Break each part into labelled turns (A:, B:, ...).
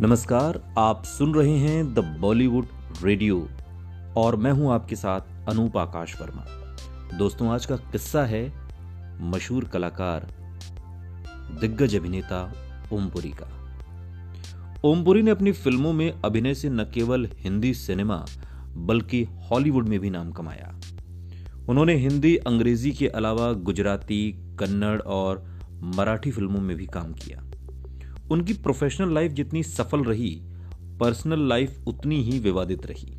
A: नमस्कार, आप सुन रहे हैं द बॉलीवुड रेडियो और मैं हूँ आपके साथ अनूप आकाश वर्मा। दोस्तों, आज का किस्सा है मशहूर कलाकार, दिग्गज अभिनेता ओमपुरी का। ओमपुरी ने अपनी फ़िल्मों में अभिनय से न केवल हिंदी सिनेमा, बल्कि हॉलीवुड में भी नाम कमाया। उन्होंने हिंदी, अंग्रेज़ी के अलावा गुजराती, कन्नड़ और मराठी फ़िल्मों में भी काम किया। उनकी प्रोफेशनल लाइफ जितनी सफल रही पर्सनल लाइफ उतनी ही विवादित रही।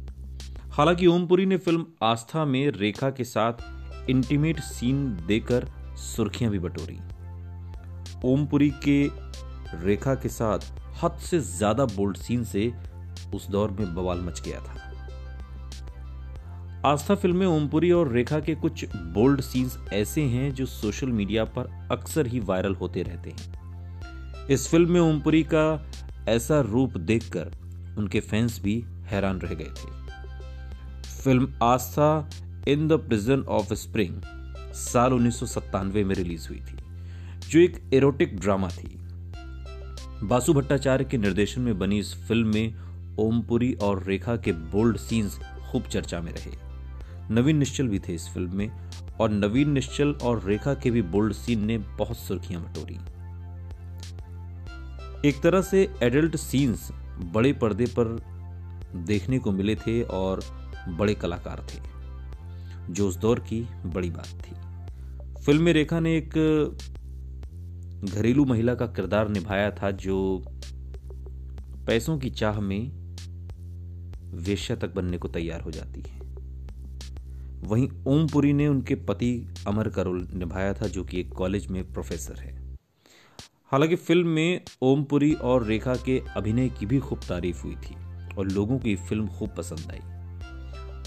A: हालाँकि ओमपुरी ने फ़िल्म आस्था में रेखा के साथ इंटीमेट सीन देकर सुर्खियाँ भी बटोरी। ओमपुरी के रेखा के साथ हद से ज़्यादा बोल्ड सीन से उस दौर में बवाल मच गया था। आस्था फ़िल्म में ओमपुरी और रेखा के कुछ बोल्ड सीन्स ऐसे हैं जो सोशल मीडिया पर अक्सर ही वायरल होते रहते हैं। इस फ़िल्म में ओमपुरी का ऐसा रूप देखकर उनके फैंस भी हैरान रह गए थे। Film Aastha in the prison of spring साल उन्नीस सौ सत्तानवे में रिलीज़ हुई थी, जो एक एरोटिक ड्रामा थी। बासु भट्टाचार्य के निर्देशन में बनी इस फ़िल्म में ओमपुरी और रेखा के बोल्ड सीन्स खूब चर्चा में रहे। नवीन निश्चल भी थे इस फ़िल्म में और नवीन निश्चल और रेखा के भी बोल्ड सीन ने बहुत सुर्खियाँ बटोरी। एक तरह से एडल्ट सीन्स बड़े पर्दे पर देखने को मिले थे और बड़े कलाकार थे, जो उस दौर की बड़ी बात थी। फ़िल्म में रेखा ने एक घरेलू महिला का किरदार निभाया था, जो पैसों की चाह में वेश्या तक बनने को तैयार हो जाती है। वहीं ओमपुरी ने उनके पति अमर करोल निभाया था, जो कि एक कॉलेज में प्रोफेसर है। हालाँकि फ़िल्म में ओमपुरी और रेखा के अभिनय की भी खूब तारीफ़ हुई थी और लोगों को फ़िल्म खूब पसंद आई।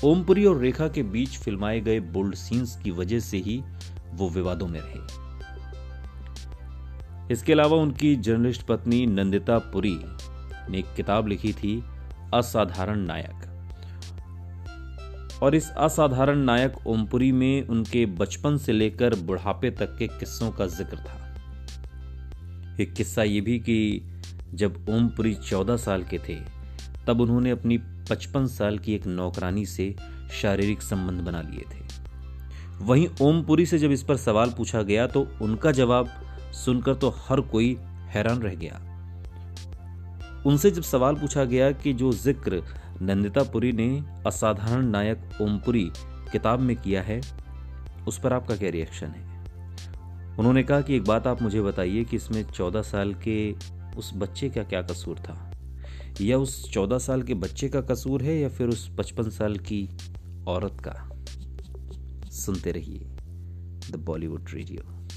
A: ओमपुरी और रेखा के बीच फिल्माए गए बोल्ड सीन्स की वजह से ही वो विवादों में रहे। इसके अलावा उनकी जर्नलिस्ट पत्नी नंदिता पुरी ने एक किताब लिखी थी, असाधारण नायक। और इस असाधारण नायक ओमपुरी में उनके बचपन से लेकर बुढ़ापे तक के किस्सों का ज़िक्र था। एक किस्सा ये भी कि जब ओमपुरी चौदह साल के थे, तब उन्होंने अपनी पचपन साल की एक नौकरानी से शारीरिक संबंध बना लिए थे। वहीं ओमपुरी से जब इस पर सवाल पूछा गया तो उनका जवाब सुनकर तो हर कोई हैरान रह गया। उनसे जब सवाल पूछा गया कि जो ज़िक्र नंदितापुरी ने असाधारण नायक ओमपुरी किताब में किया है, उस पर आपका क्या रिएक्शन है? उन्होंने कहा कि एक बात आप मुझे बताइए कि इसमें चौदह साल के उस बच्चे का क्या कसूर था? या उस चौदह साल के बच्चे का कसूर है या फिर उस पचपन साल की औरत का? सुनते रहिए द बॉलीवुड रेडियो